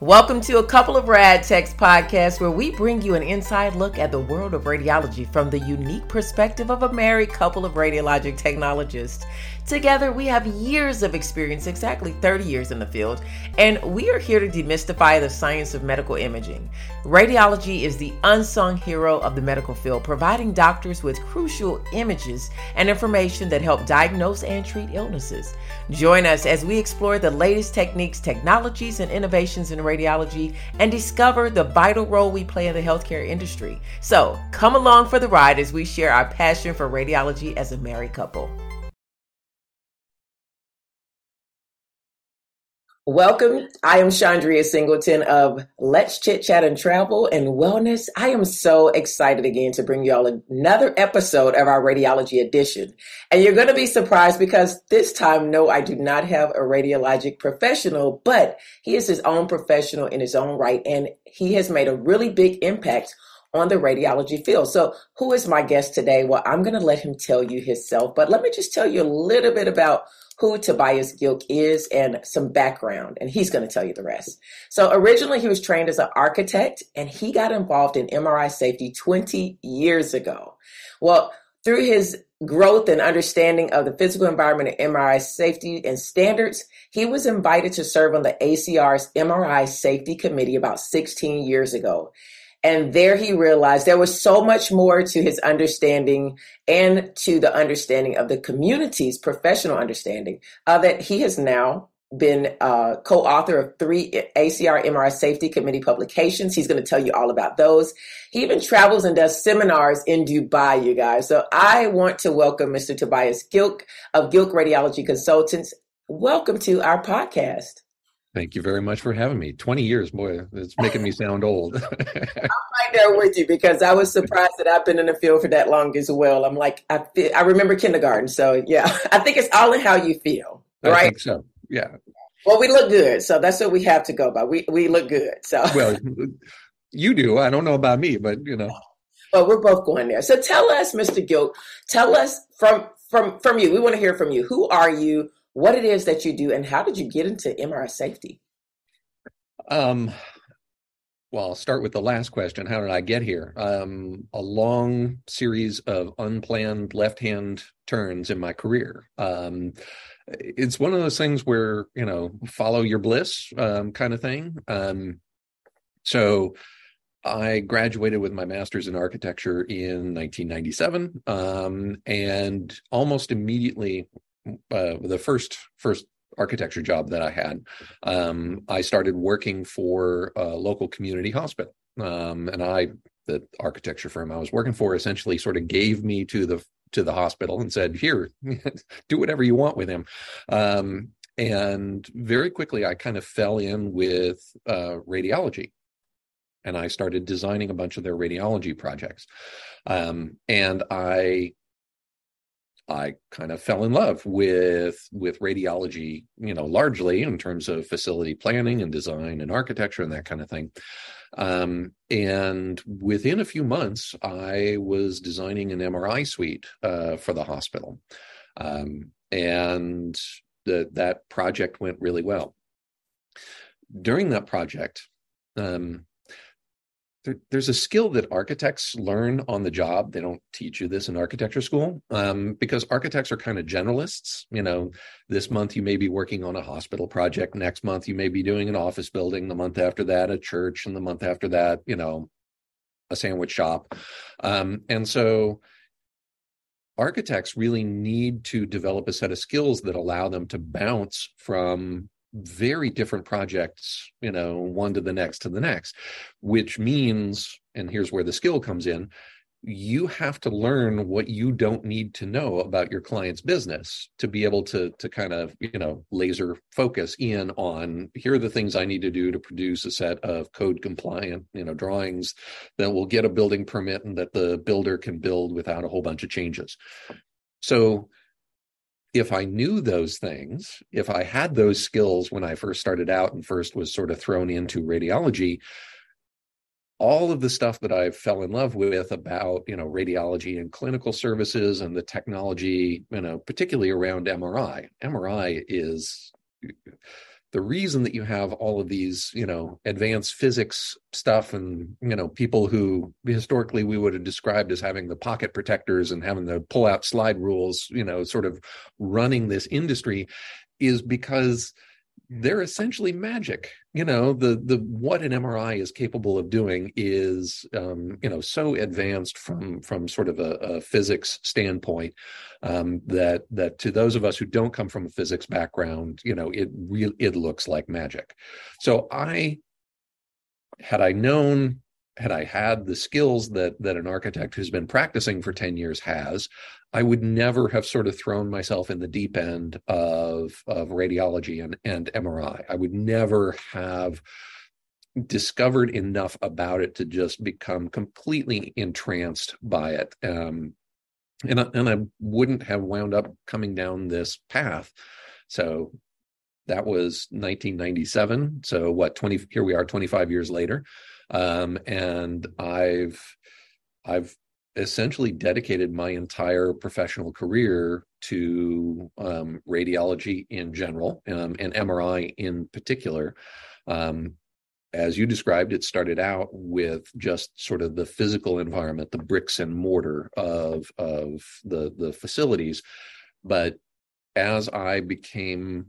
Welcome to a couple of Rad Techs podcast where we bring you an inside look at the world of radiology from the unique perspective of a married couple of radiologic technologists. Together, we have years of experience, exactly 30 years in the field, and we are here to demystify the science of medical imaging. Radiology is the unsung hero of the medical field, providing doctors with crucial images and information that help diagnose and treat illnesses. Join us as we explore the latest techniques, technologies, and innovations in radiology and discover the vital role we play in the healthcare industry. So, come along for the ride as we share our passion for radiology as a married couple. Welcome. I am Chandria Singleton of Let's Chit Chat and Travel and Wellness. I am so excited again to bring you all another episode of our radiology edition. And you're going to be surprised because this time, no, I do not have a radiologic professional, but he is his own professional in his own right. And he has made a really big impact on the radiology field. So, who is my guest today? Well, I'm going to let him tell you himself, but let me just tell you a little bit about who Tobias Gilk is and some background, and he's going to tell you the rest. So originally he was trained as an architect and he got involved in MRI safety 20 years ago. Well, through his growth and understanding of the physical environment and MRI safety and standards, he was invited to serve on the ACR's MRI safety committee about 16 years ago. And there he realized there was so much more to his understanding and to the understanding of the community's professional understanding uh, that he has now been uh, co-author of three ACR MRI Safety Committee publications. He's going to tell you all about those. He even travels and does seminars in Dubai, you guys. So I want to welcome Mr. Tobias Gilk of Gilk Radiology Consultants. Welcome to our podcast. Thank you very much for having me. 20 years, boy, it's making me sound old. I'm right there with you because I was surprised that I've been in the field for that long as well. I'm like, I feel, I remember kindergarten. So yeah, I think it's all in how you feel, right? I think so. Yeah. Well, we look good. So that's what we have to go by. We, we look good. So well, you do. I don't know about me, but you know. Well, we're both going there. So tell us, Mr. Gilk, tell us from, from, from you, we want to hear from you. Who are you? What it is that you do and how did you get into MRI safety? Um, well, I'll start with the last question. How did I get here? Um, a long series of unplanned left hand turns in my career. Um, it's one of those things where, you know, follow your bliss um, kind of thing. Um, so I graduated with my master's in architecture in 1997. Um, and almost immediately uh, the first first architecture job that I had, um, I started working for a local community hospital, um, and I the architecture firm I was working for essentially sort of gave me to the to the hospital and said, "Here, do whatever you want with him." Um, and very quickly, I kind of fell in with uh, radiology, and I started designing a bunch of their radiology projects. Um, and I I kind of fell in love with with radiology, you know, largely in terms of facility planning and design and architecture and that kind of thing. Um, and within a few months, I was designing an MRI suite uh, for the hospital, um, and the, that project went really well. During that project, um, there, there's a skill that architects learn on the job. They don't teach you this in architecture school um, because architects are kind of generalists. You know, this month you may be working on a hospital project. Next month you may be doing an office building. The month after that, a church, and the month after that, you know, a sandwich shop. Um, and so architects really need to develop a set of skills that allow them to bounce from very different projects, you know, one to the next to the next, which means, and here's where the skill comes in, you have to learn what you don't need to know about your client's business to be able to to kind of you know laser focus in on here are the things i need to do to produce a set of code compliant you know drawings that will get a building permit and that the builder can build without a whole bunch of changes. So if I knew those things, if I had those skills when I first started out and first was sort of thrown into radiology, all of the stuff that I fell in love with about, you know, radiology and clinical services and the technology, you know, particularly around MRI. MRI is the reason that you have all of these you know advanced physics stuff and you know people who historically we would have described as having the pocket protectors and having the pull out slide rules you know sort of running this industry is because they're essentially magic. You know the the what an mri is capable of doing is um, you know so advanced from from sort of a, a physics standpoint um, that that to those of us who don't come from a physics background you know it real it looks like magic. So i had i known had I had the skills that that an architect who's been practicing for 10 years has, I would never have sort of thrown myself in the deep end of of radiology and, and MRI. I would never have discovered enough about it to just become completely entranced by it. Um, and I, and I wouldn't have wound up coming down this path. So that was 1997. So what 20 here we are 25 years later um, and I've I've essentially dedicated my entire professional career to um, radiology in general um, and MRI in particular. Um, as you described, it started out with just sort of the physical environment, the bricks and mortar of of the the facilities, but as I became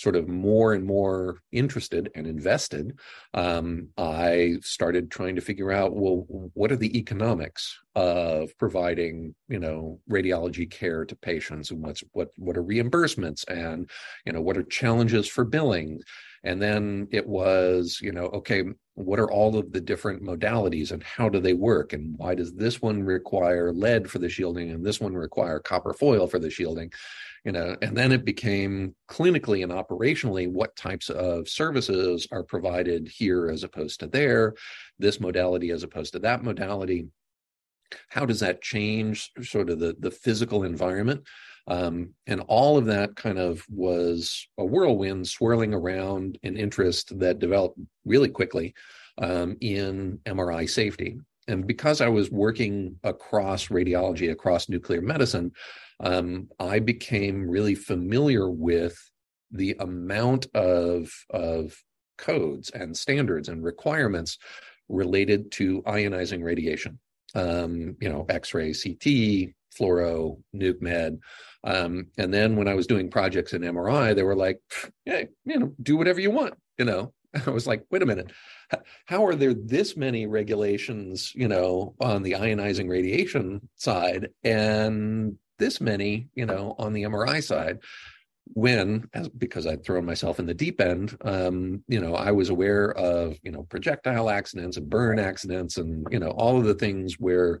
sort of more and more interested and invested, um, I started trying to figure out well, what are the economics of providing, you know, radiology care to patients, and what's what what are reimbursements, and you know, what are challenges for billing, and then it was, you know, okay, what are all of the different modalities and how do they work, and why does this one require lead for the shielding and this one require copper foil for the shielding? you know and then it became clinically and operationally what types of services are provided here as opposed to there this modality as opposed to that modality. How does that change sort of the the physical environment um, and all of that kind of was a whirlwind swirling around an interest that developed really quickly um, in MRI safety. And because I was working across radiology, across nuclear medicine, um, I became really familiar with the amount of of codes and standards and requirements related to ionizing radiation. Um, you know, X-ray, CT, fluoro, nuke med. Um, and then when I was doing projects in MRI, they were like, "Hey, you know, do whatever you want." You know, I was like, "Wait a minute, how are there this many regulations? You know, on the ionizing radiation side, and this many, you know, on the MRI side. When, as, because I'd thrown myself in the deep end, um, you know, I was aware of, you know, projectile accidents and burn accidents and, you know, all of the things where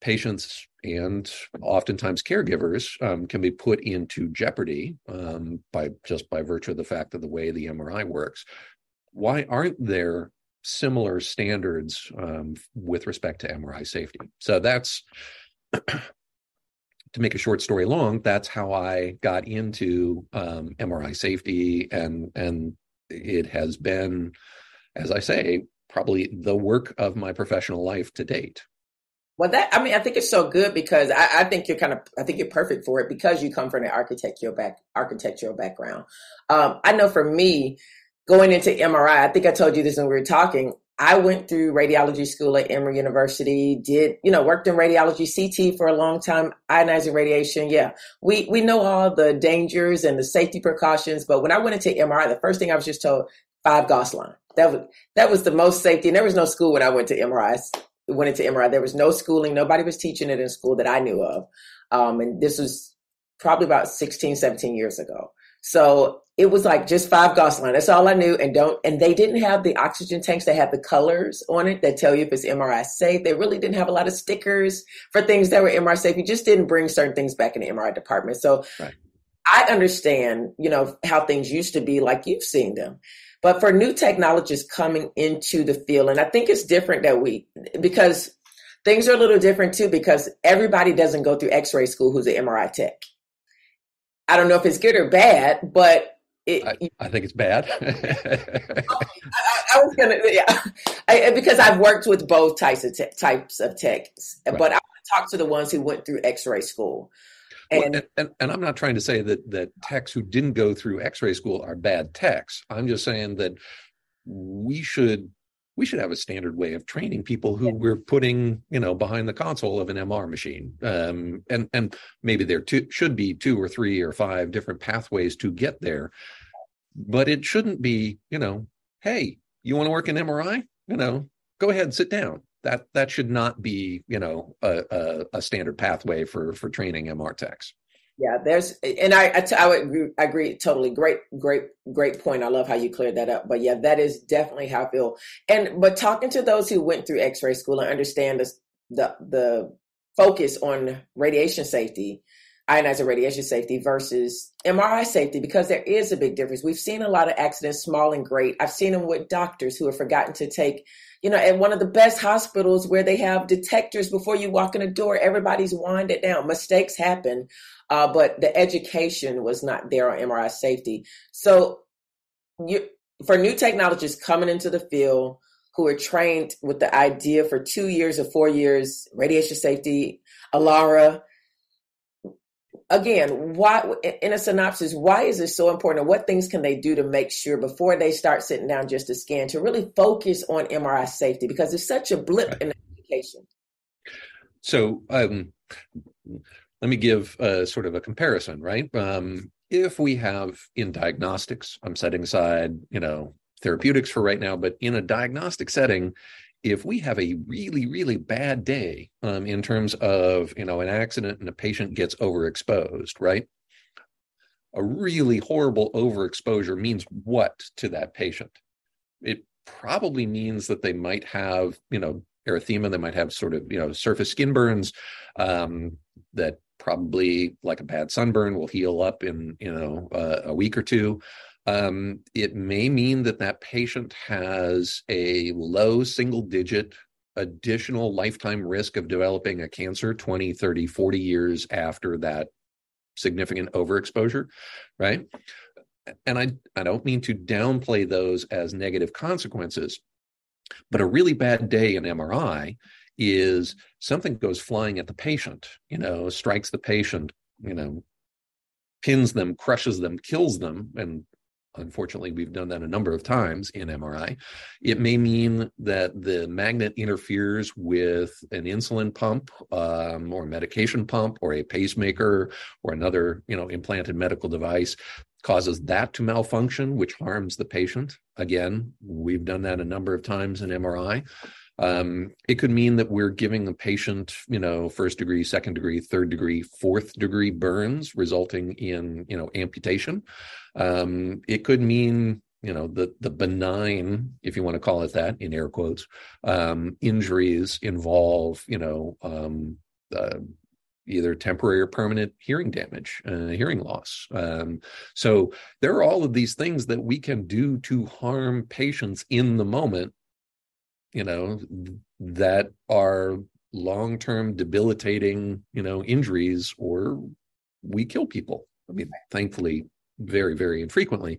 patients and oftentimes caregivers um, can be put into jeopardy um, by just by virtue of the fact of the way the MRI works. Why aren't there similar standards um, with respect to MRI safety? So that's to make a short story long, that's how I got into um, MRI safety, and and it has been, as I say, probably the work of my professional life to date. Well, that I mean, I think it's so good because I, I, think you're kind of I think you're perfect for it because you come from an architectural back architectural background. Um, I know for me, going into MRI, I think I told you this when we were talking. I went through radiology school at Emory University, did, you know, worked in radiology CT for a long time, ionizing radiation. Yeah. We, we know all the dangers and the safety precautions. But when I went into MRI, the first thing I was just told, five Gauss line. That was, that was the most safety. And there was no school when I went to MRI. Went into MRI. There was no schooling. Nobody was teaching it in school that I knew of. Um, and this was probably about 16, 17 years ago. So it was like just five Gauss line. That's all I knew. And don't, and they didn't have the oxygen tanks that had the colors on it that tell you if it's MRI safe. They really didn't have a lot of stickers for things that were MRI safe. You just didn't bring certain things back in the MRI department. So right. I understand, you know, how things used to be like you've seen them. But for new technologists coming into the field, and I think it's different that we, because things are a little different too, because everybody doesn't go through x ray school who's an MRI tech. I don't know if it's good or bad, but it, I, I, think it's bad. I, I, was gonna, yeah, I, because I've worked with both types of te- types of techs, right. but I want to talk to the ones who went through X-ray school. And, well, and, and, I'm not trying to say that that techs who didn't go through X-ray school are bad techs. I'm just saying that we should we should have a standard way of training people who we're putting you know behind the console of an mr machine. Um, and and maybe there two, should be two or three or five different pathways to get there. But it shouldn't be you know hey you want to work in mri you know go ahead sit down that that should not be you know a, a, a standard pathway for for training mr techs yeah, there's, and I, I, would agree, I agree totally. Great, great, great point. I love how you cleared that up. But yeah, that is definitely how I feel. And but talking to those who went through X-ray school and understand the the, the focus on radiation safety, ionizer radiation safety versus MRI safety, because there is a big difference. We've seen a lot of accidents, small and great. I've seen them with doctors who have forgotten to take you know, at one of the best hospitals where they have detectors before you walk in the door, everybody's winded down. Mistakes happen, uh, but the education was not there on MRI safety. So, you, for new technologists coming into the field who are trained with the idea for two years or four years, radiation safety, ALARA, again, why in a synopsis, why is this so important? And what things can they do to make sure before they start sitting down just to scan to really focus on MRI safety because it's such a blip right. in education. So um, let me give a, sort of a comparison, right? Um, if we have in diagnostics, I'm setting aside, you know, therapeutics for right now, but in a diagnostic setting, if we have a really really bad day um, in terms of you know an accident and a patient gets overexposed right? A really horrible overexposure means what to that patient? It probably means that they might have you know erythema they might have sort of you know surface skin burns um, that probably like a bad sunburn will heal up in you know uh, a week or two um, it may mean that that patient has a low single digit additional lifetime risk of developing a cancer 20, 30, 40 years after that significant overexposure, right? And I, I don't mean to downplay those as negative consequences, but a really bad day in MRI is something goes flying at the patient, you know, strikes the patient, you know, pins them, crushes them, kills them, and Unfortunately, we've done that a number of times in MRI. It may mean that the magnet interferes with an insulin pump um, or medication pump or a pacemaker or another, you know, implanted medical device causes that to malfunction, which harms the patient. Again, we've done that a number of times in MRI. Um, it could mean that we're giving the patient, you know, first degree, second degree, third degree, fourth degree burns, resulting in, you know, amputation. Um, it could mean, you know, the the benign, if you want to call it that, in air quotes, um, injuries involve, you know, um, uh, either temporary or permanent hearing damage, uh, hearing loss. Um, so there are all of these things that we can do to harm patients in the moment you know that are long-term debilitating you know injuries or we kill people. I mean thankfully very very infrequently.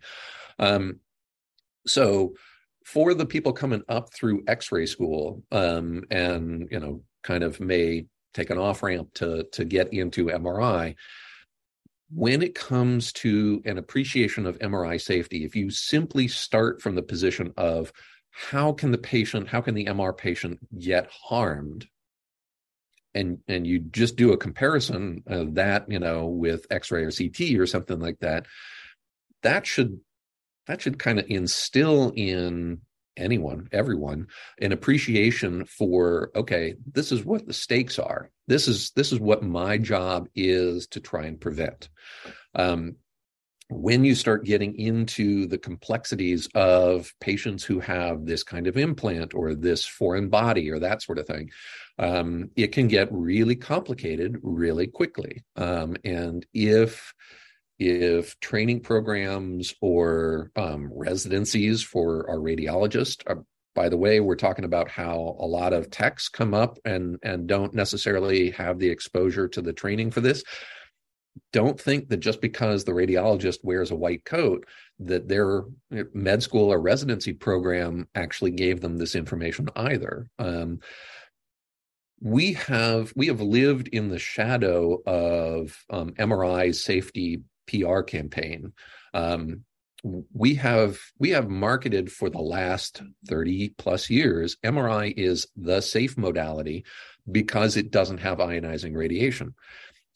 Um so for the people coming up through x-ray school um and you know kind of may take an off ramp to to get into mri when it comes to an appreciation of mri safety if you simply start from the position of how can the patient, how can the MR patient get harmed? And and you just do a comparison of that, you know, with X-ray or CT or something like that. That should that should kind of instill in anyone, everyone, an appreciation for okay, this is what the stakes are. This is this is what my job is to try and prevent. Um, when you start getting into the complexities of patients who have this kind of implant or this foreign body or that sort of thing, um, it can get really complicated really quickly. Um, and if if training programs or um, residencies for our radiologists are, by the way, we're talking about how a lot of techs come up and and don't necessarily have the exposure to the training for this don't think that just because the radiologist wears a white coat that their med school or residency program actually gave them this information either um, we have we have lived in the shadow of um, MRI's safety PR campaign. Um, we have we have marketed for the last 30 plus years mri is the safe modality because it doesn't have ionizing radiation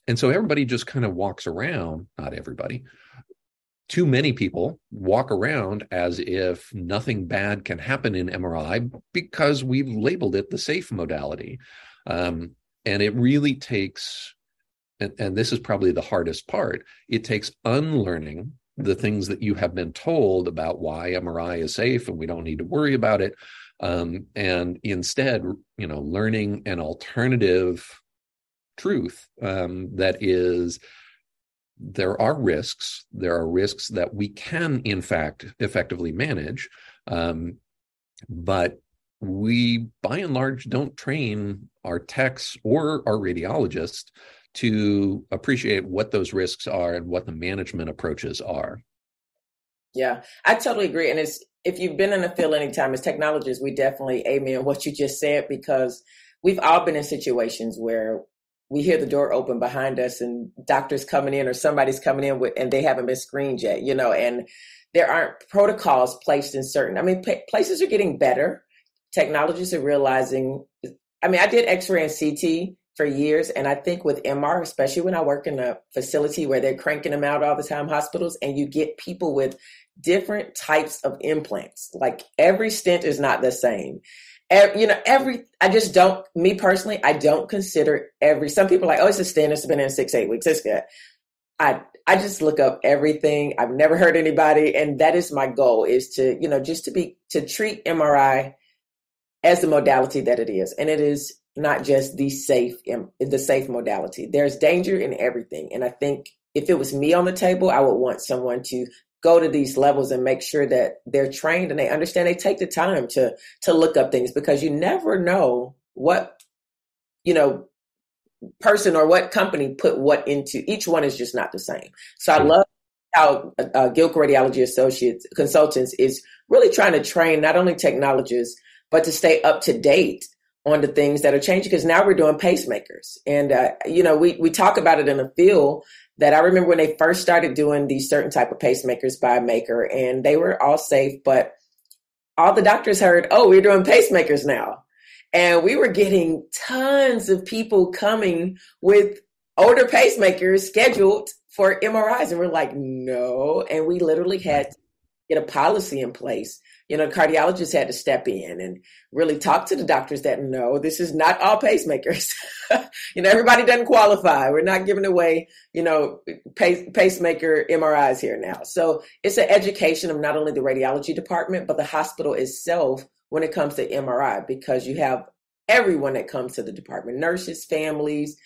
and so everybody just kind of walks around not everybody too many people walk around as if nothing bad can happen in mri because we've labeled it the safe modality um, and it really takes and, and this is probably the hardest part it takes unlearning the things that you have been told about why MRI is safe and we don't need to worry about it. Um, and instead, you know, learning an alternative truth um, that is there are risks. There are risks that we can, in fact, effectively manage. Um, but we, by and large, don't train our techs or our radiologists to appreciate what those risks are and what the management approaches are. Yeah, I totally agree. And it's if you've been in the field anytime as technologists, we definitely amen what you just said because we've all been in situations where we hear the door open behind us and doctors coming in or somebody's coming in with and they haven't been screened yet, you know, and there aren't protocols placed in certain. I mean, places are getting better. Technologists are realizing. I mean, I did X-ray and CT for years. And I think with MR, especially when I work in a facility where they're cranking them out all the time, hospitals, and you get people with different types of implants. Like every stent is not the same. You know, every, I just don't, me personally, I don't consider every, some people like, oh, it's a stent, it's been in six, eight weeks, it's good. I, I just look up everything. I've never heard anybody. And that is my goal is to, you know, just to be, to treat MRI as the modality that it is. And it is not just the safe the safe modality. There's danger in everything, and I think if it was me on the table, I would want someone to go to these levels and make sure that they're trained and they understand. They take the time to to look up things because you never know what you know person or what company put what into. Each one is just not the same. So I love how uh, Gilco Radiology Associates Consultants is really trying to train not only technologists but to stay up to date on the things that are changing because now we're doing pacemakers and uh, you know we, we talk about it in the field that i remember when they first started doing these certain type of pacemakers by maker and they were all safe but all the doctors heard oh we're doing pacemakers now. And we were getting tons of people coming with older pacemakers scheduled for mris and we're like no and we literally had to get a policy in place you know, cardiologists had to step in and really talk to the doctors that no, this is not all pacemakers. you know, everybody doesn't qualify. We're not giving away, you know, pace, pacemaker MRIs here now. So it's an education of not only the radiology department, but the hospital itself when it comes to MRI, because you have everyone that comes to the department, nurses, families,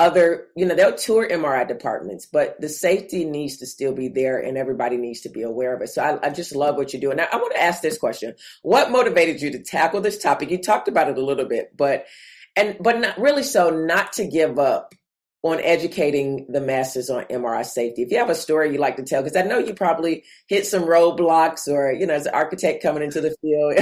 other, you know, they'll tour MRI departments, but the safety needs to still be there and everybody needs to be aware of it. So I, I just love what you're doing. Now, I want to ask this question. What motivated you to tackle this topic? You talked about it a little bit, but, and, but not really so not to give up on educating the masses on MRI safety. If you have a story you like to tell, because I know you probably hit some roadblocks or, you know, as an architect coming into the field,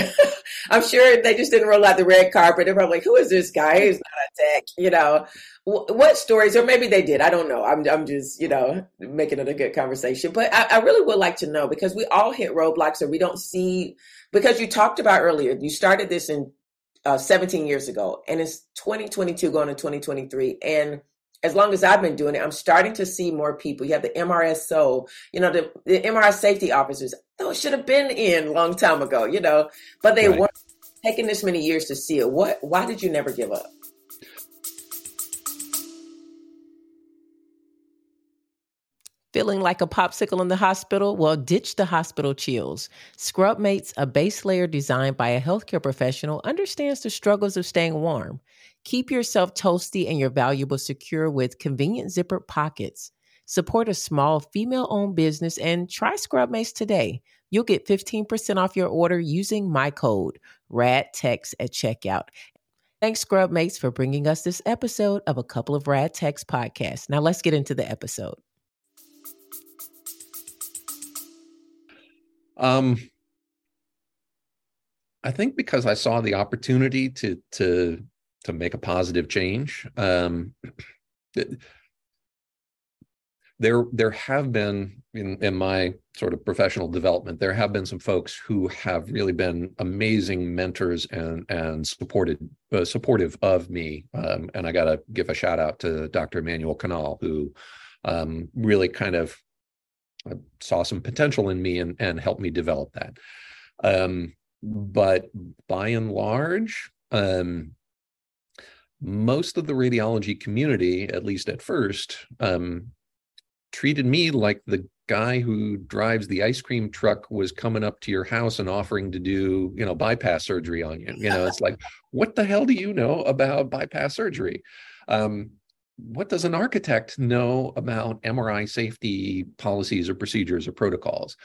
I'm sure they just didn't roll out the red carpet. They're probably like, who is this guy? He's not a tech, you know. What stories, or maybe they did, I don't know. I'm, I'm just, you know, making it a good conversation. But I, I really would like to know because we all hit roadblocks or we don't see, because you talked about earlier, you started this in uh, 17 years ago and it's 2022 going to 2023. And as long as I've been doing it, I'm starting to see more people. You have the MRSO, you know, the, the MRI safety officers. Those should have been in a long time ago, you know, but they right. weren't taking this many years to see it. What? Why did you never give up? Feeling like a popsicle in the hospital? Well, ditch the hospital chills. Scrubmates, a base layer designed by a healthcare professional, understands the struggles of staying warm. Keep yourself toasty and your valuables secure with convenient zippered pockets. Support a small female owned business and try Scrub Scrubmates today. You'll get 15% off your order using my code RADTEX at checkout. Thanks, Scrubmates, for bringing us this episode of a couple of Rad Techs podcasts. Now let's get into the episode. Um, I think because I saw the opportunity to to to make a positive change. Um, there there have been in, in my sort of professional development there have been some folks who have really been amazing mentors and and supported uh, supportive of me um, and i got to give a shout out to dr Emanuel Kanal who um, really kind of uh, saw some potential in me and and helped me develop that um, but by and large um, most of the radiology community at least at first um, treated me like the guy who drives the ice cream truck was coming up to your house and offering to do you know bypass surgery on you. You know it's like what the hell do you know about bypass surgery? Um, what does an architect know about mri safety policies or procedures or protocols?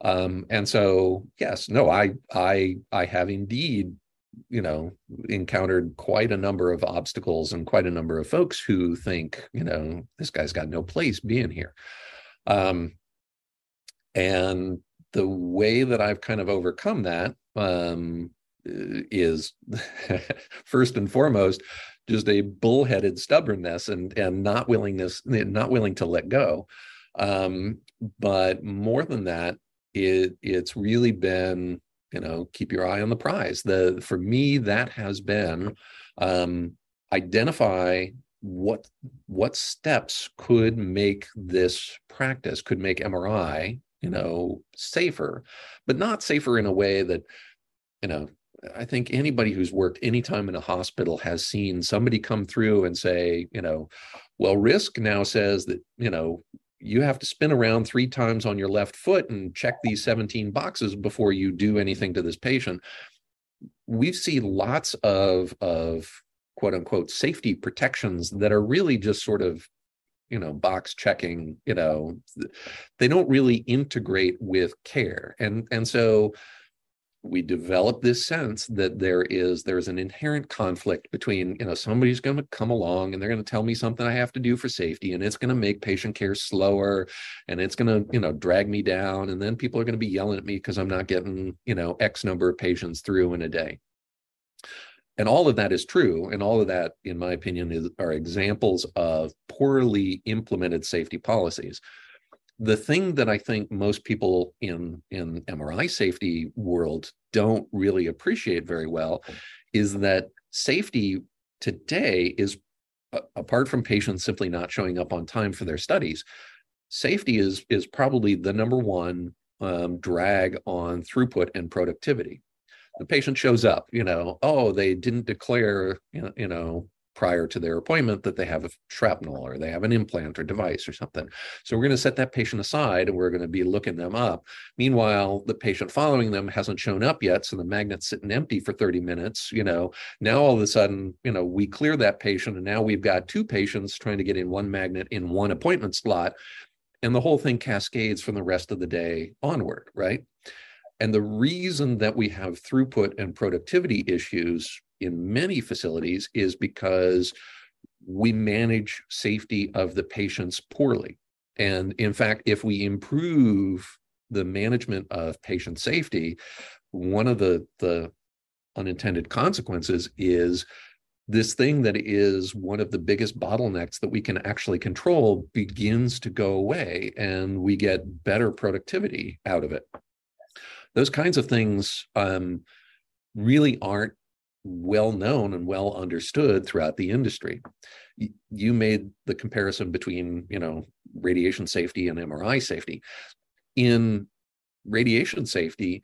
Um, and so yes no i i i have indeed you know encountered quite a number of obstacles and quite a number of folks who think you know this guy's got no place being here. Um and the way that i've kind of overcome that um is first and foremost just a bullheaded stubbornness and and not willingness not willing to let go. Um but more than that it it's really been you know keep your eye on the prize. The for me that has been um, identify what what steps could make this practice could make mri you know safer but not safer in a way that you know i think anybody who's worked any time in a hospital has seen somebody come through and say you know well risk now says that you know you have to spin around three times on your left foot and check these 17 boxes before you do anything to this patient. We see lots of of quote unquote safety protections that are really just sort of you know box checking you know they don't really integrate with care. And and so we develop this sense that there is there's an inherent conflict between you know somebody's going to come along and they're going to tell me something i have to do for safety and it's going to make patient care slower and it's going to you know drag me down and then people are going to be yelling at me because i'm not getting you know x number of patients through in a day. And all of that is true and all of that in my opinion is, are examples of poorly implemented safety policies the thing that I think most people in in MRI safety world don't really appreciate very well is that safety today is apart from patients simply not showing up on time for their studies safety is is probably the number one um, drag on throughput and productivity. The patient shows up you know oh they didn't declare you know prior to their appointment that they have a shrapnel or they have an implant or device or something. So we're going to set that patient aside and we're going to be looking them up. Meanwhile, the patient following them hasn't shown up yet. So the magnet's sitting empty for 30 minutes. You know, now all of a sudden, you know, we clear that patient and now we've got two patients trying to get in one magnet in one appointment slot. And the whole thing cascades from the rest of the day onward, right? And the reason that we have throughput and productivity issues in many facilities is because we manage safety of the patients poorly. And in fact, if we improve the management of patient safety, one of the, the unintended consequences is this thing that is one of the biggest bottlenecks that we can actually control begins to go away and we get better productivity out of it. Those kinds of things um, really aren't well known and well understood throughout the industry. You made the comparison between, you know, radiation safety and MRI safety. In radiation safety,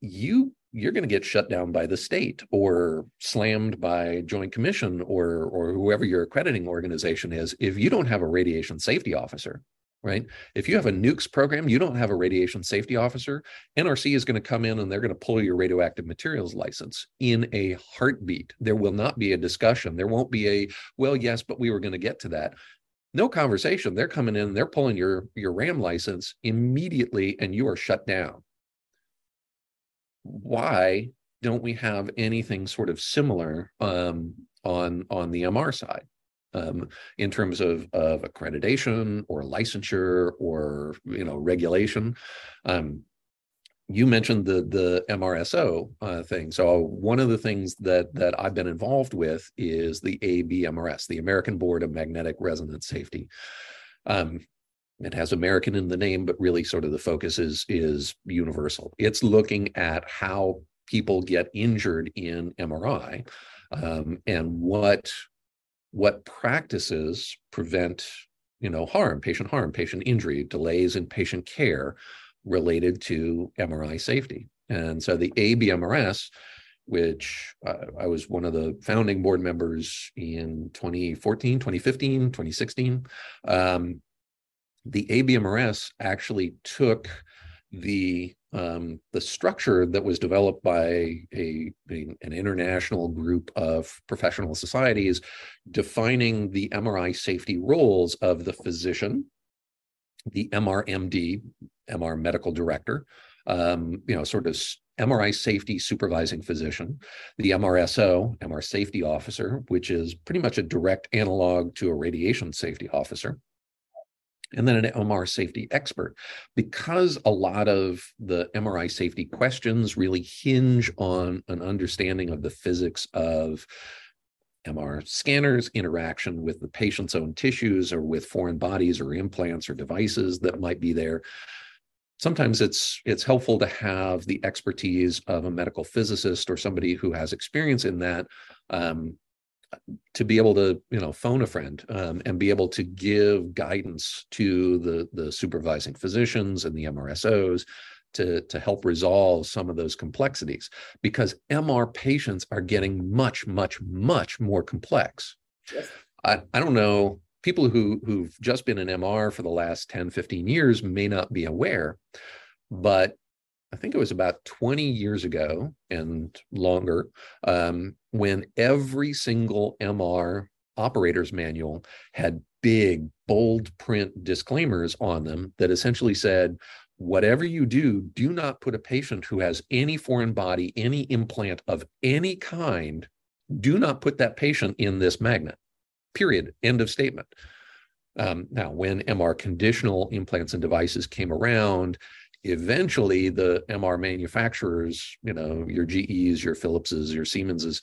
you you're going to get shut down by the state or slammed by joint commission or or whoever your accrediting organization is if you don't have a radiation safety officer right? If you have a nukes program, you don't have a radiation safety officer. NRC is going to come in and they're going to pull your radioactive materials license in a heartbeat. There will not be a discussion. There won't be a, well, yes, but we were going to get to that. No conversation. They're coming in, they're pulling your, your RAM license immediately, and you are shut down. Why don't we have anything sort of similar um, on on the MR side? Um, in terms of, of accreditation or licensure or you know regulation. Um, you mentioned the the MRSO uh, thing. So one of the things that that I've been involved with is the ABMRS, the American Board of Magnetic Resonance Safety. Um, it has American in the name, but really sort of the focus is is universal. It's looking at how people get injured in MRI um, and what what practices prevent you know harm, patient harm, patient injury, delays in patient care related to MRI safety. And so the ABMRS, which uh, I was one of the founding board members in 2014, 2015, 2016, um, the ABMRS actually took the um, the structure that was developed by a, a, an international group of professional societies defining the MRI safety roles of the physician, the MRMD, MR medical director, um, you know, sort of MRI safety supervising physician, the MRSO, MR safety officer, which is pretty much a direct analog to a radiation safety officer, and then an MR safety expert. Because a lot of the MRI safety questions really hinge on an understanding of the physics of MR scanners, interaction with the patient's own tissues or with foreign bodies or implants or devices that might be there. Sometimes it's it's helpful to have the expertise of a medical physicist or somebody who has experience in that um, to be able to you know phone a friend um, and be able to give guidance to the the supervising physicians and the MRSOs to, to help resolve some of those complexities because MR patients are getting much, much, much more complex. Yes. I, I don't know, people who, who've just been in MR for the last 10, 15 years may not be aware, but I think it was about 20 years ago and longer um, when every single MR operator's manual had big, bold print disclaimers on them that essentially said, whatever you do, do not put a patient who has any foreign body, any implant of any kind, do not put that patient in this magnet. Period. End of statement. Um, now, when MR conditional implants and devices came around, eventually the MR manufacturers, you know, your GEs, your Philipses, your Siemenses,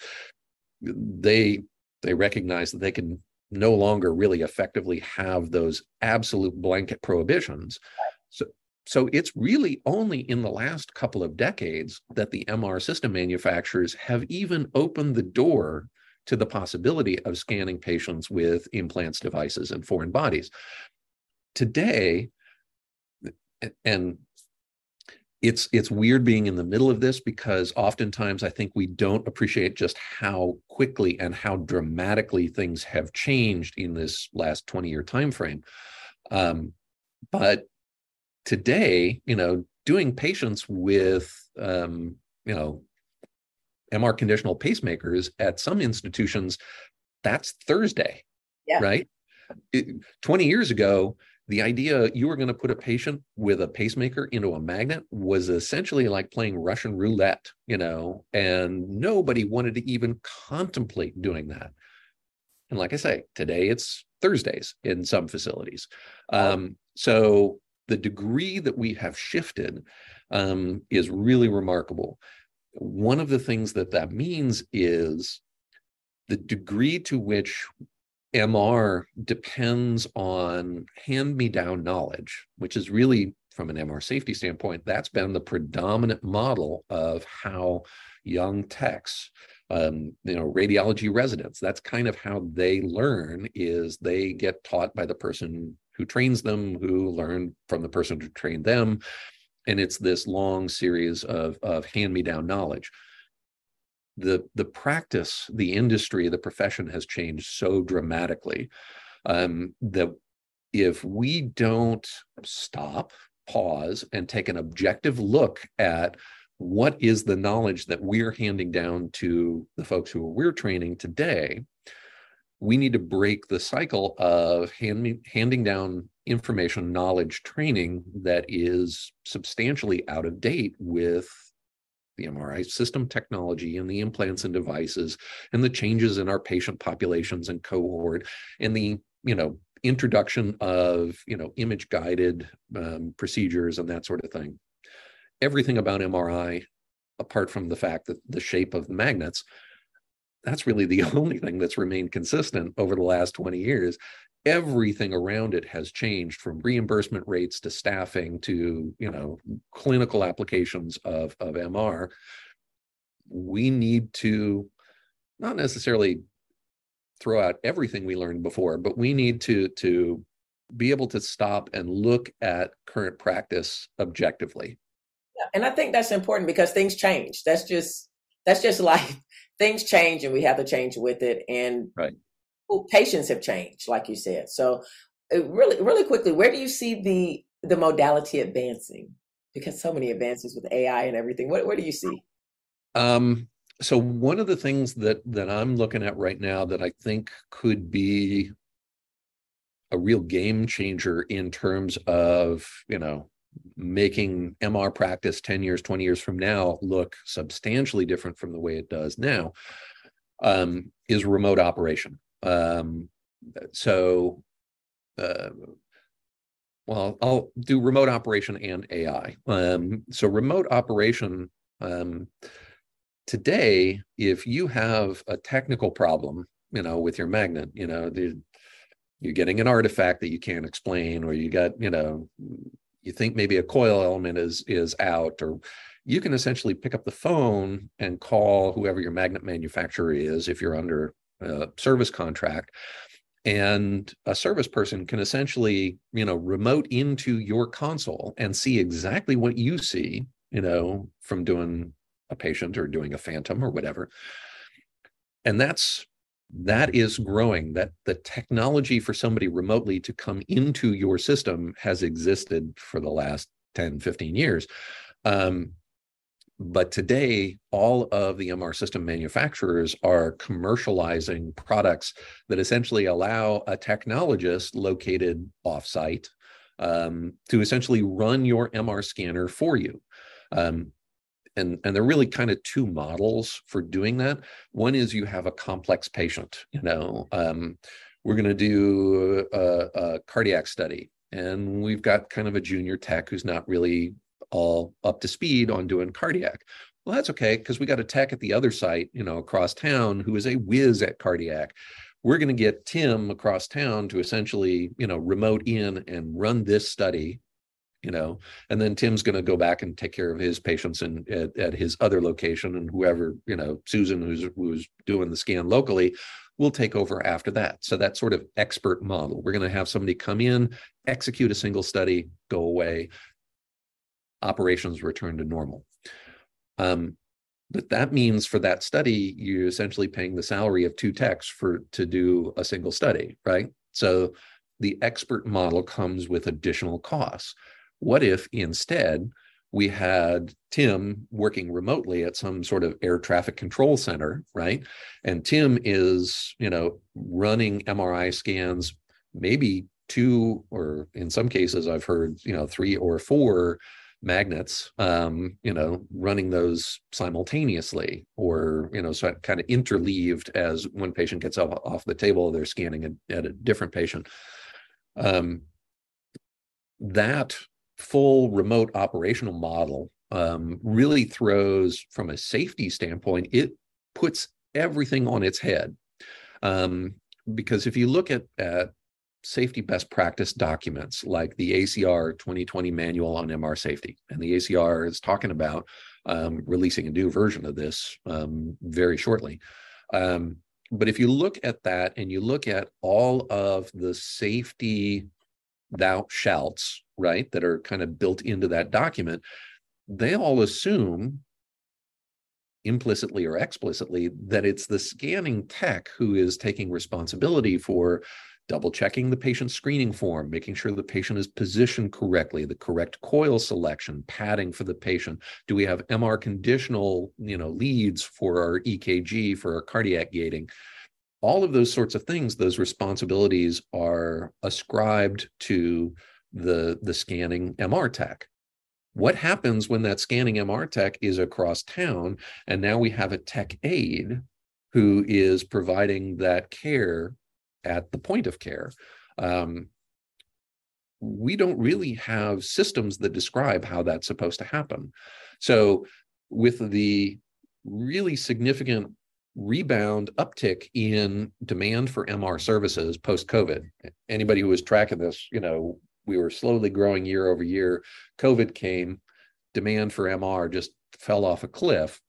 they they recognize that they can no longer really effectively have those absolute blanket prohibitions. So so it's really only in the last couple of decades that the MR system manufacturers have even opened the door to the possibility of scanning patients with implants, devices, and foreign bodies. Today, and it's it's weird being in the middle of this because oftentimes I think we don't appreciate just how quickly and how dramatically things have changed in this last 20 year time frame. Um, but today, you know, doing patients with, um, you know, MR conditional pacemakers at some institutions, that's Thursday, yeah. right? It, 20 years ago, the idea you were going to put a patient with a pacemaker into a magnet was essentially like playing Russian roulette, you know, and nobody wanted to even contemplate doing that. And like I say, today it's Thursdays in some facilities. Um, so the degree that we have shifted um, is really remarkable. One of the things that that means is the degree to which MR depends on hand me down knowledge, which is really, from an MR safety standpoint, that's been the predominant model of how young techs um, you know radiology residents that's kind of how they learn is they get taught by the person who trains them, who learn from the person who trained them. And it's this long series of, of hand me down knowledge. The, the practice, the industry, the profession has changed so dramatically um, that if we don't stop, pause, and take an objective look at what is the knowledge that we're handing down to the folks who we're training today, we need to break the cycle of hand, handing down information, knowledge, training that is substantially out of date with the MRI system technology and the implants and devices and the changes in our patient populations and cohort and the you know introduction of you know image guided um, procedures and that sort of thing everything about MRI, apart from the fact that the shape of the magnets, that's really the only thing that's remained consistent over the last 20 years. Everything around it has changed from reimbursement rates to staffing to, you know, clinical applications of, of MR. We need to not necessarily throw out everything we learned before, but we need to to be able to stop and look at current practice objectively. And I think that's important because things change. That's just that's just life. Things change and we have to change with it. And right. Patients have changed, like you said. So uh, really, really quickly, where do you see the the modality advancing? Because so many advances with AI and everything. What do you see? Um, so one of the things that that I'm looking at right now that I think could be a real game changer in terms of you know making MR practice 10 years 20 years from now look substantially different from the way it does now um, is remote operation um, so uh, well I'll do remote operation and AI um, so remote operation um, today if you have a technical problem you know with your magnet you know the, you're getting an artifact that you can't explain or you got you know you think maybe a coil element is is out or you can essentially pick up the phone and call whoever your magnet manufacturer is if you're under a service contract and a service person can essentially you know remote into your console and see exactly what you see you know from doing a patient or doing a phantom or whatever. And that's that is growing that the technology for somebody remotely to come into your system has existed for the last 10 15 years um, but today all of the mr system manufacturers are commercializing products that essentially allow a technologist located offsite um, to essentially run your mr scanner for you. Um, and and there are really kind of two models for doing that. One is you have a complex patient you know um, we're going to do a, a, cardiac study and we've got kind of a junior tech who's not really all up to speed on doing cardiac. Well that's okay because we got a tech at the other site you know across town who is a whiz at cardiac. We're going to get tim across town to essentially you know remote in and run this study you know and then tim's going to go back and take care of his patients and at, at, his other location and whoever you know susan who's who's doing the scan locally will take over after that. So that sort of expert model. We're going to have somebody come in execute a single study go away operations return to normal. Um, but that means for that study you're essentially paying the salary of two techs for to do a single study right? So the expert model comes with additional costs. What if instead we had Tim working remotely at some sort of air traffic control center, right? And Tim is, you know, running MRI scans, maybe two, or in some cases, I've heard, you know, three or four magnets, um, you know, running those simultaneously, or, you know, so kind of interleaved as one patient gets off, off the table, they're scanning at, at a different patient. Um, that full remote operational model um, really throws, from a safety standpoint, it puts everything on its head. Um, because if you look at, at safety best practice documents like the ACR 2020 manual on MR safety, and the ACR is talking about um, releasing a new version of this um, very shortly. Um, but if you look at that and you look at all of the safety thou shalts right, that are kind of built into that document, they all assume implicitly or explicitly that it's the scanning tech who is taking responsibility for double checking the patient screening form, making sure the patient is positioned correctly, the correct coil selection, padding for the patient. Do we have MR conditional, you know, leads for our EKG, for our cardiac gating? All of those sorts of things, those responsibilities are ascribed to the the scanning MR tech. What happens when that scanning MR tech is across town and now we have a tech aide who is providing that care at the point of care? Um, we don't really have systems that describe how that's supposed to happen. So, with the really significant rebound uptick in demand for MR services post COVID, anybody who was tracking this, you know, we were slowly growing year over year. COVID came, demand for MR just fell off a cliff.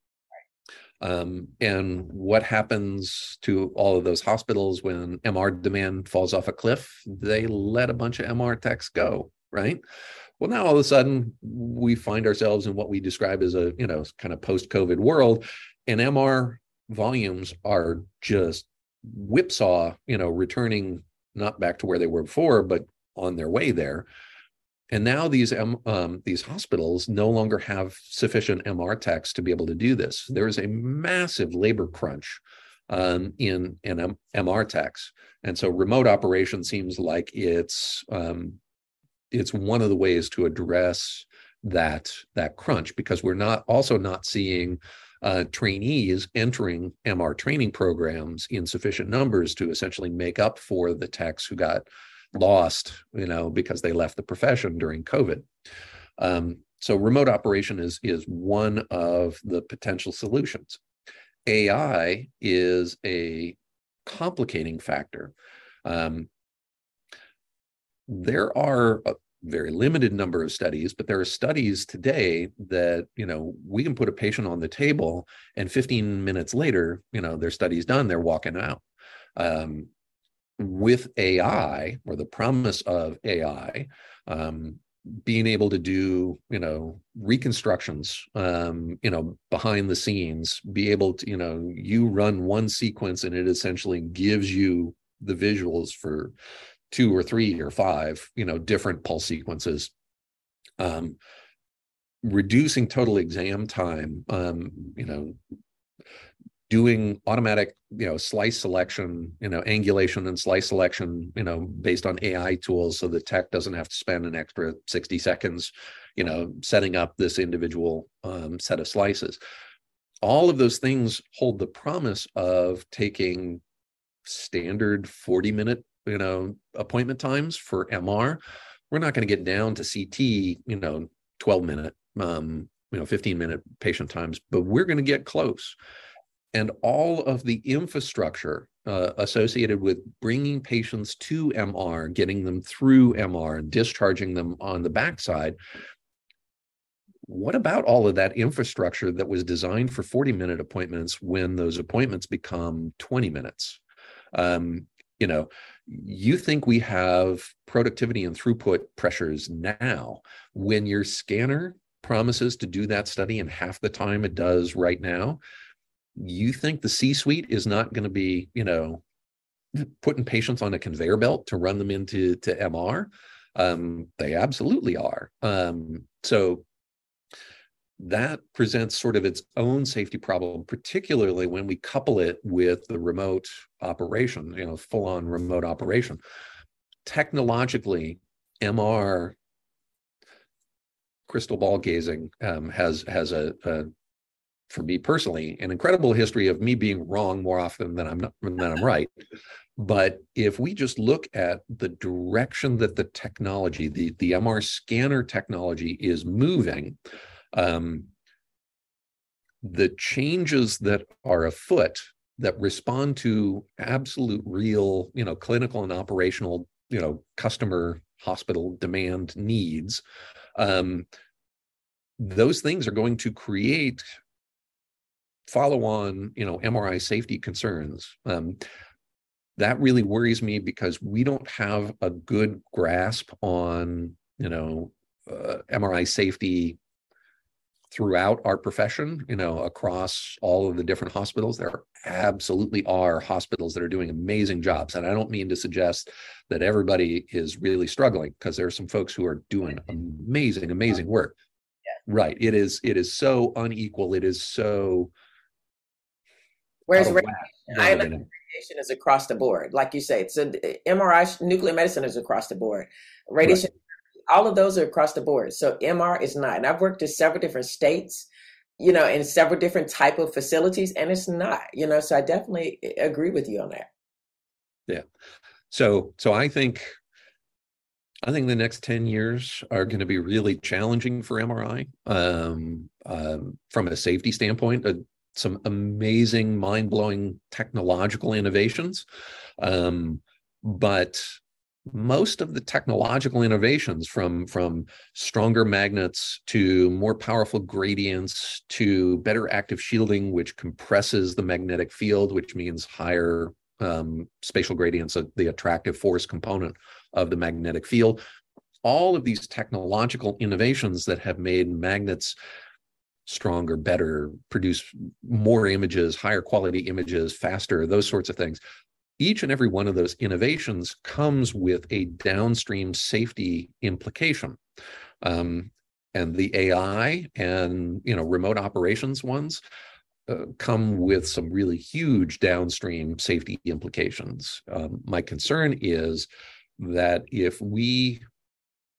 Um, and what happens to all of those hospitals when MR demand falls off a cliff? They let a bunch of MR techs go, right? Well, now all of a sudden we find ourselves in what we describe as a you know kind of post-COVID world, and MR volumes are just whipsaw, you know, returning not back to where they were before, but on their way there. And now these um, these hospitals no longer have sufficient MR techs to be able to do this. There is a massive labor crunch um, in in M- MR techs, and so remote operation seems like it's um, it's one of the ways to address that that crunch because we're not also not seeing uh, trainees entering MR training programs in sufficient numbers to essentially make up for the techs who got lost, you know, because they left the profession during COVID. Um, so remote operation is is one of the potential solutions. AI is a complicating factor. Um, there are a very limited number of studies, but there are studies today that you know we can put a patient on the table, and 15 minutes later, you know, their study's done, they're walking out. Um, with AI or the promise of AI, um, being able to do you know reconstructions um you know behind the scenes be able to you know you run one sequence and it essentially gives you the visuals for two or three or five you know different pulse sequences. Um reducing total exam time um you know doing automatic you know slice selection you know angulation and slice selection you know based on ai tools so the tech doesn't have to spend an extra 60 seconds you know setting up this individual um, set of slices. All of those things hold the promise of taking standard 40 minute you know appointment times for mr we're not going to get down to ct you know 12 minute um you know 15 minute patient times but we're going to get close and all of the infrastructure uh, associated with bringing patients to MR, getting them through MR, and discharging them on the backside. What about all of that infrastructure that was designed for 40 minute appointments when those appointments become 20 minutes? Um, you know, you think we have productivity and throughput pressures now when your scanner promises to do that study in half the time it does right now you think the C suite is not going to be, you know, putting patients on a conveyor belt to run them into to MR? Um, they absolutely are. Um, so that presents sort of its own safety problem, particularly when we couple it with the remote operation, you know, full on remote operation. Technologically, MR crystal ball gazing um, has has a, a, for me personally, an incredible history of me being wrong more often than I'm not, than I'm right. But if we just look at the direction that the technology, the, the MR scanner technology is moving, um, the changes that are afoot that respond to absolute real, you know, clinical and operational, you know, customer hospital demand needs, um, those things are going to create follow on, you know, MRI safety concerns. Um, that really worries me because we don't have a good grasp on, you know, uh, MRI safety throughout our profession, you know, across all of the different hospitals. There absolutely are hospitals that are doing amazing jobs. And I don't mean to suggest that everybody is really struggling because there are some folks who are doing amazing, amazing work. Yeah. Right. It is, it is so unequal. It is so Whereas radiation, radiation is across the board, like you say. So MRI, nuclear medicine is across the board. Radiation, right. all of those are across the board. So MR is not. And I've worked in several different states, you know, in several different type of facilities, and it's not. You know, so I definitely agree with you on that. Yeah. So, so I think I think the next 10 years are going to be really challenging for MRI um, um, from a safety standpoint. Uh, some amazing, mind blowing technological innovations. Um, but most of the technological innovations from from stronger magnets to more powerful gradients to better active shielding which compresses the magnetic field which means higher um, spatial gradients of the attractive force component of the magnetic field all of these technological innovations that have made magnets stronger better produce more images higher quality images faster those sorts of things each and every one of those innovations comes with a downstream safety implication. Um, and the AI and you know remote operations ones uh, come with some really huge downstream safety implications. Um, my concern is that if we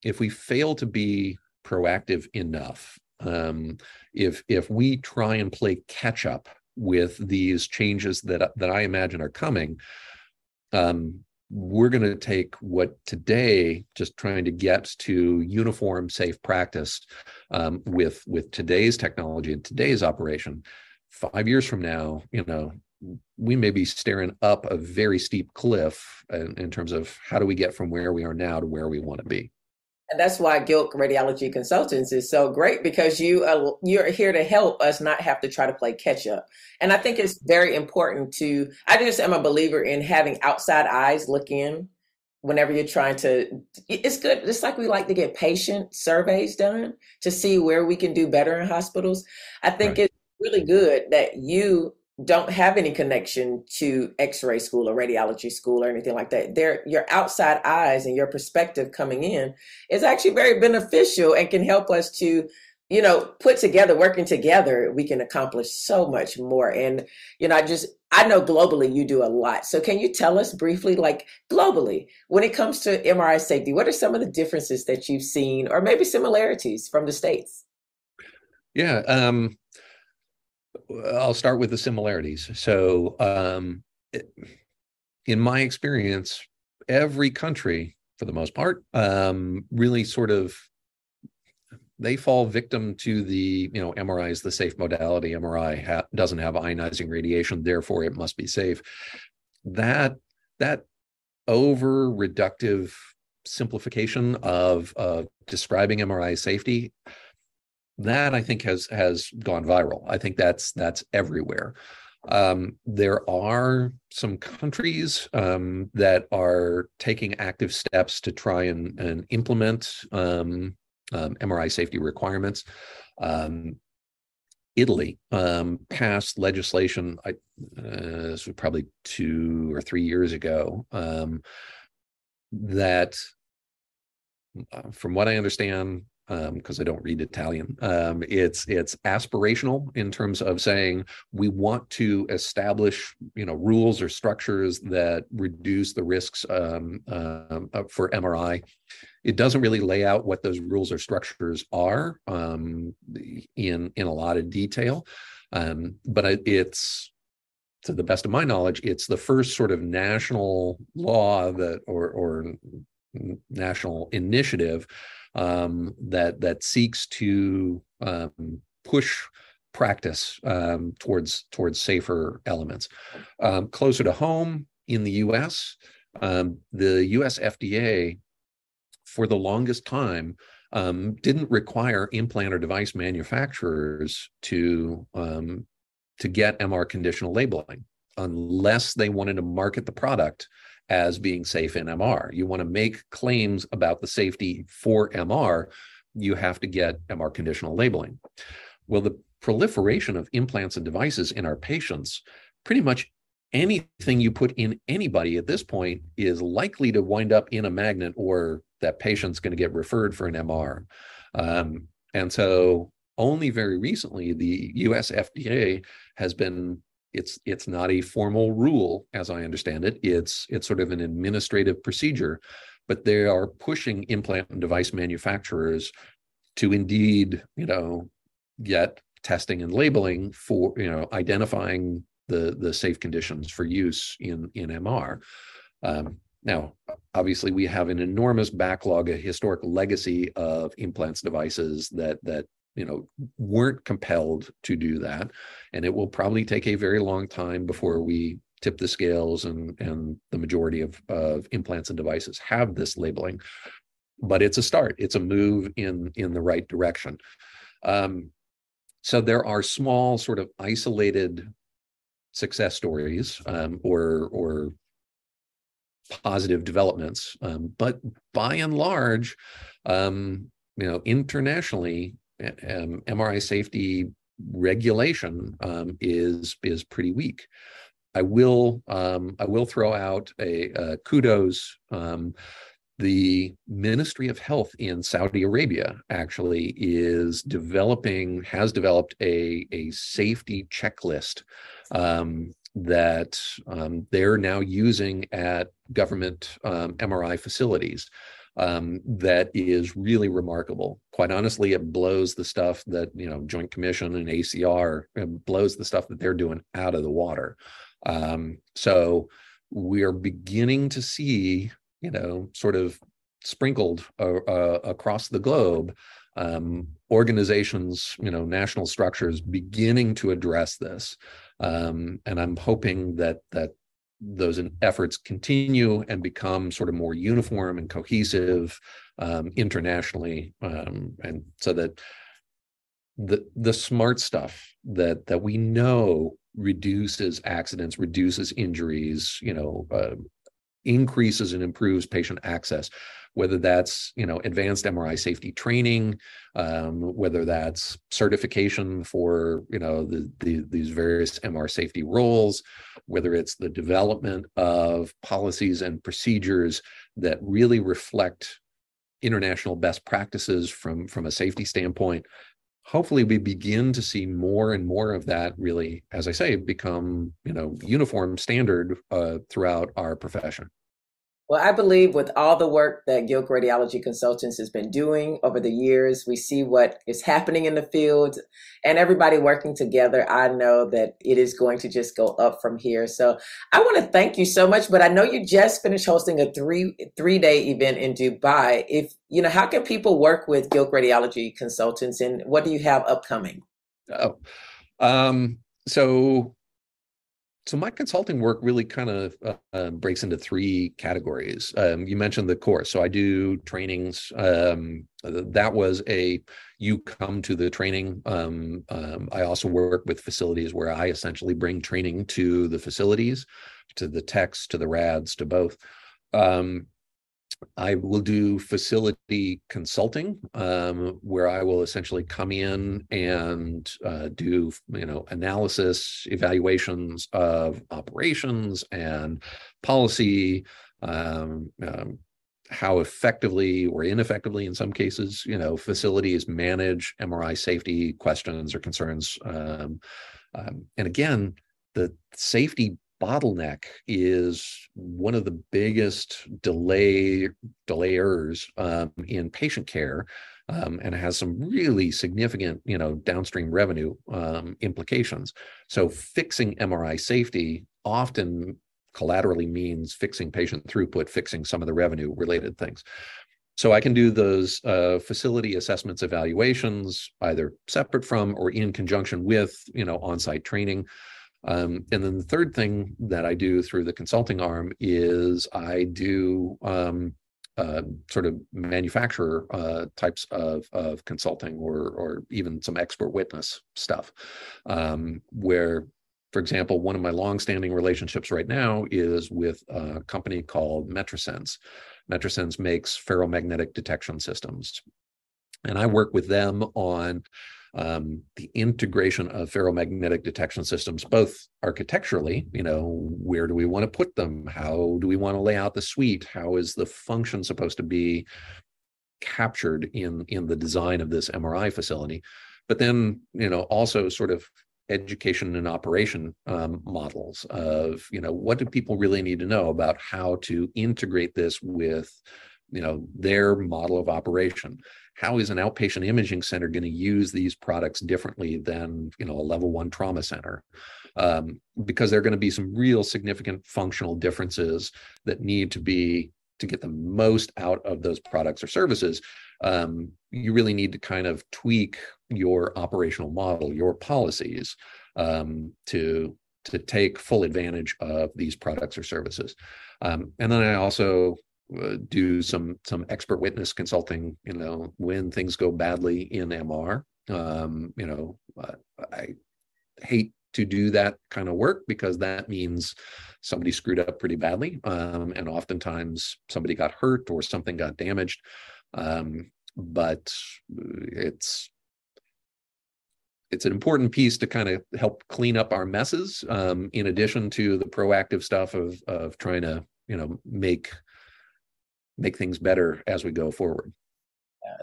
if we fail to be proactive enough, um, if if we try and play catch up with these changes that that I imagine are coming, um, we're going to take what today just trying to get to uniform safe practice um, with with today's technology and today's operation. Five years from now you know we may be staring up a very steep cliff in, in terms of how do we get from where we are now to where we want to be and that's why Gilk Radiology Consultants is so great because you uh, you're here to help us not have to try to play catch up. And I think it's very important to. I just am a believer in having outside eyes look in whenever you're trying to. It's good. It's like we like to get patient surveys done to see where we can do better in hospitals. I think right. it's really good that you don't have any connection to x-ray school or radiology school or anything like that. There, your outside eyes and your perspective coming in is actually very beneficial and can help us to you know put together working together we can accomplish so much more. And you know i just i know globally you do a lot. So can you tell us briefly like globally when it comes to mri safety what are some of the differences that you've seen or maybe similarities from the states? Yeah um I'll start with the similarities. So, um, in my experience, every country, for the most part, um, really sort of they fall victim to the you know MRI is the safe modality. MRI ha- doesn't have ionizing radiation, therefore it must be safe. That that over reductive simplification of uh, describing MRI safety that I think has has gone viral. I think that's that's everywhere. Um, there are some countries um, that are taking active steps to try and, and implement um, MRI um, safety requirements. Um, Italy um, passed legislation. I, uh, this was probably two or three years ago. that, uh, from what I understand, because um, I don't read Italian. Um, it's it's aspirational in terms of saying we want to establish you know rules or structures that reduce the risks um, uh, for MRI. It doesn't really lay out what those rules or structures are um, in in a lot of detail, um, but it's to the best of my knowledge, it's the first sort of national law that or or national initiative um, that that seeks to um, push practice um, towards towards safer elements. Um, closer to home in the U.S., um, the U.S. FDA, for the longest time, um, didn't require implant or device manufacturers to to get MR conditional labeling unless they wanted to market the product as being safe in MR. You want to make claims about the safety for MR, you have to get MR conditional labeling. Well, the proliferation of implants and devices in our patients, pretty much anything you put in anybody at this point is likely to wind up in a magnet or that patient's going to get referred for an MR. Um, and so only very recently, the US FDA has been it's it's not a formal rule as i understand it. It's it's sort of an administrative procedure but they are pushing implant and device manufacturers to indeed you know get testing and labeling for you know identifying the the safe conditions for use in in mr um, now, obviously, we have an enormous backlog, a historic legacy of implants devices that that you know weren't compelled to do that, and it will probably take a very long time before we tip the scales and and the majority of of implants and devices have this labeling. But it's a start. It's a move in in the right direction. Um, so there are small, sort of isolated success stories um, or or positive developments. Um, but by and large, um, you know, internationally, um, MRI safety regulation um, is is pretty weak. I will um, I will throw out a, a kudos. Um, the Ministry of Health in Saudi Arabia actually is developing has developed a a safety checklist um, that um, they're now using at government MRI facilities um, that is really remarkable. Quite honestly, it blows the stuff that you know Joint Commission and ACR blows the stuff that they're doing out of the water. Um, so we are beginning to see, you know, sort of sprinkled uh, uh, across the globe um, organizations, you know, national structures beginning to address this. Um, and I'm hoping that that those efforts continue and become sort of more uniform and cohesive um, internationally, um, and so that the the smart stuff that that we know reduces accidents, reduces injuries, you know, uh, increases and improves patient access whether that's you know advanced MRI safety training, um, whether that's certification for you know the, the, these various MR safety roles, whether it's the development of policies and procedures that really reflect international best practices from from a safety standpoint hopefully we begin to see more and more of that really as i say become you know uniform standard uh, throughout our profession well, I believe with all the work that Gilk Radiology Consultants has been doing over the years, we see what is happening in the field and everybody working together. I know that it is going to just go up from here. So I want to thank you so much, but I know you just finished hosting a three three day event in Dubai. If you know, how can people work with Gilk Radiology Consultants and what do you have upcoming? Oh, um, so so my consulting work really kind of uh, uh, breaks into three categories. Um, you mentioned the course, so I do trainings. Um, that was a you come to the training. Um, um I also work with facilities where I essentially bring training to the facilities, to the techs, to the rads, to both. Um, I will do facility consulting, um, where I will essentially come in and uh, do, you know, analysis, evaluations of operations and policy, um, um, how effectively or ineffectively, in some cases, you know, facilities manage MRI safety questions or concerns. Um, um, and again, the safety bottleneck is one of the biggest delay delayers um, in patient care um, and has some really significant you know downstream revenue um, implications so fixing mri safety often collaterally means fixing patient throughput fixing some of the revenue related things so I can do those uh, facility assessments evaluations either separate from or in conjunction with, you know, on-site training. Um, and then the third thing that I do through the consulting arm is I do um, uh, sort of manufacturer uh, types of, of consulting or, or even some expert witness stuff, um, where, for example, one of my longstanding relationships right now is with a company called Metrasens. Metrasens makes ferromagnetic detection systems. And I work with them on um, the integration of ferromagnetic detection systems, both architecturally, you know, where do we want to put them? How do we want to lay out the suite? How is the function supposed to be captured in in the design of this MRI facility? But then, you know, also sort of education and operation um, models of, you know, what do people really need to know about how to integrate this with you know their model of operation how is an outpatient imaging center going to use these products differently than you know a level one trauma center? Um, because there are going to be some real significant functional differences that need to be to get the most out of those products or services. Um, you really need to kind of tweak your operational model your policies um, to to take full advantage of these products or services. Um, and then i also uh, do some some expert witness consulting you know when things go badly in mr um, you know uh, i hate to do that kind of work because that means somebody screwed up pretty badly. Um, and oftentimes somebody got hurt or something got damaged. Um, but it's it's an important piece to kind of help clean up our messes um, in addition to the proactive stuff of of trying to you know make make things better as we go forward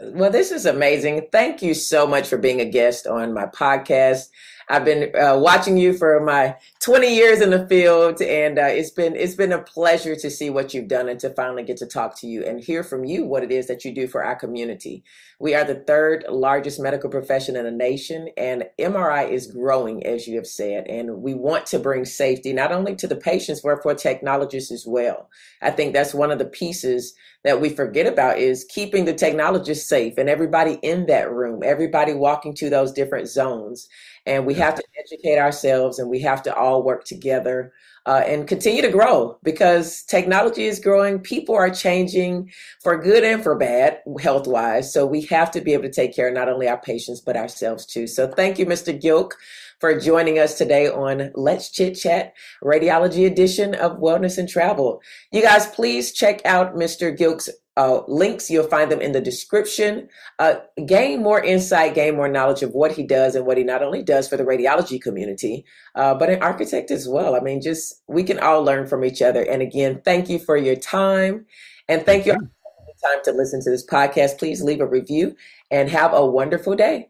well, this is amazing. Thank you so much for being a guest on my podcast. I've been uh, watching you for my 20 years in the field, and uh, it's been it's been a pleasure to see what you've done and to finally get to talk to you and hear from you what it is that you do for our community. We are the third largest medical profession in the nation, and MRI is growing, as you have said, and we want to bring safety not only to the patients but for technologists as well. I think that's one of the pieces that we forget about is keeping the technologists safe and everybody in that room, everybody walking to those different zones. And we have to educate ourselves and we have to all work together uh, and continue to grow because technology is growing. People are changing for good and for bad, health wise. So we have to be able to take care of not only our patients, but ourselves too. So thank you, Mr. Gilk, for joining us today on Let's Chit Chat Radiology Edition of Wellness and Travel. You guys, please check out Mr. Gilk's uh, links. You'll find them in the description. Uh, gain more insight, gain more knowledge of what he does and what he not only does for the radiology community, uh, but an architect as well. I mean, just we can all learn from each other. And again, thank you for your time. And thank you for the time to listen to this podcast. Please leave a review and have a wonderful day.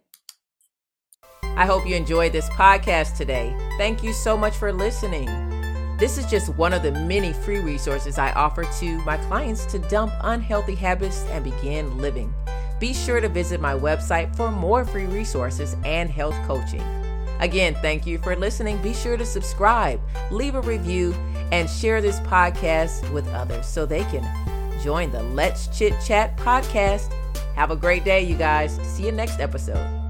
I hope you enjoyed this podcast today. Thank you so much for listening. This is just one of the many free resources I offer to my clients to dump unhealthy habits and begin living. Be sure to visit my website for more free resources and health coaching. Again, thank you for listening. Be sure to subscribe, leave a review, and share this podcast with others so they can join the Let's Chit Chat podcast. Have a great day, you guys. See you next episode.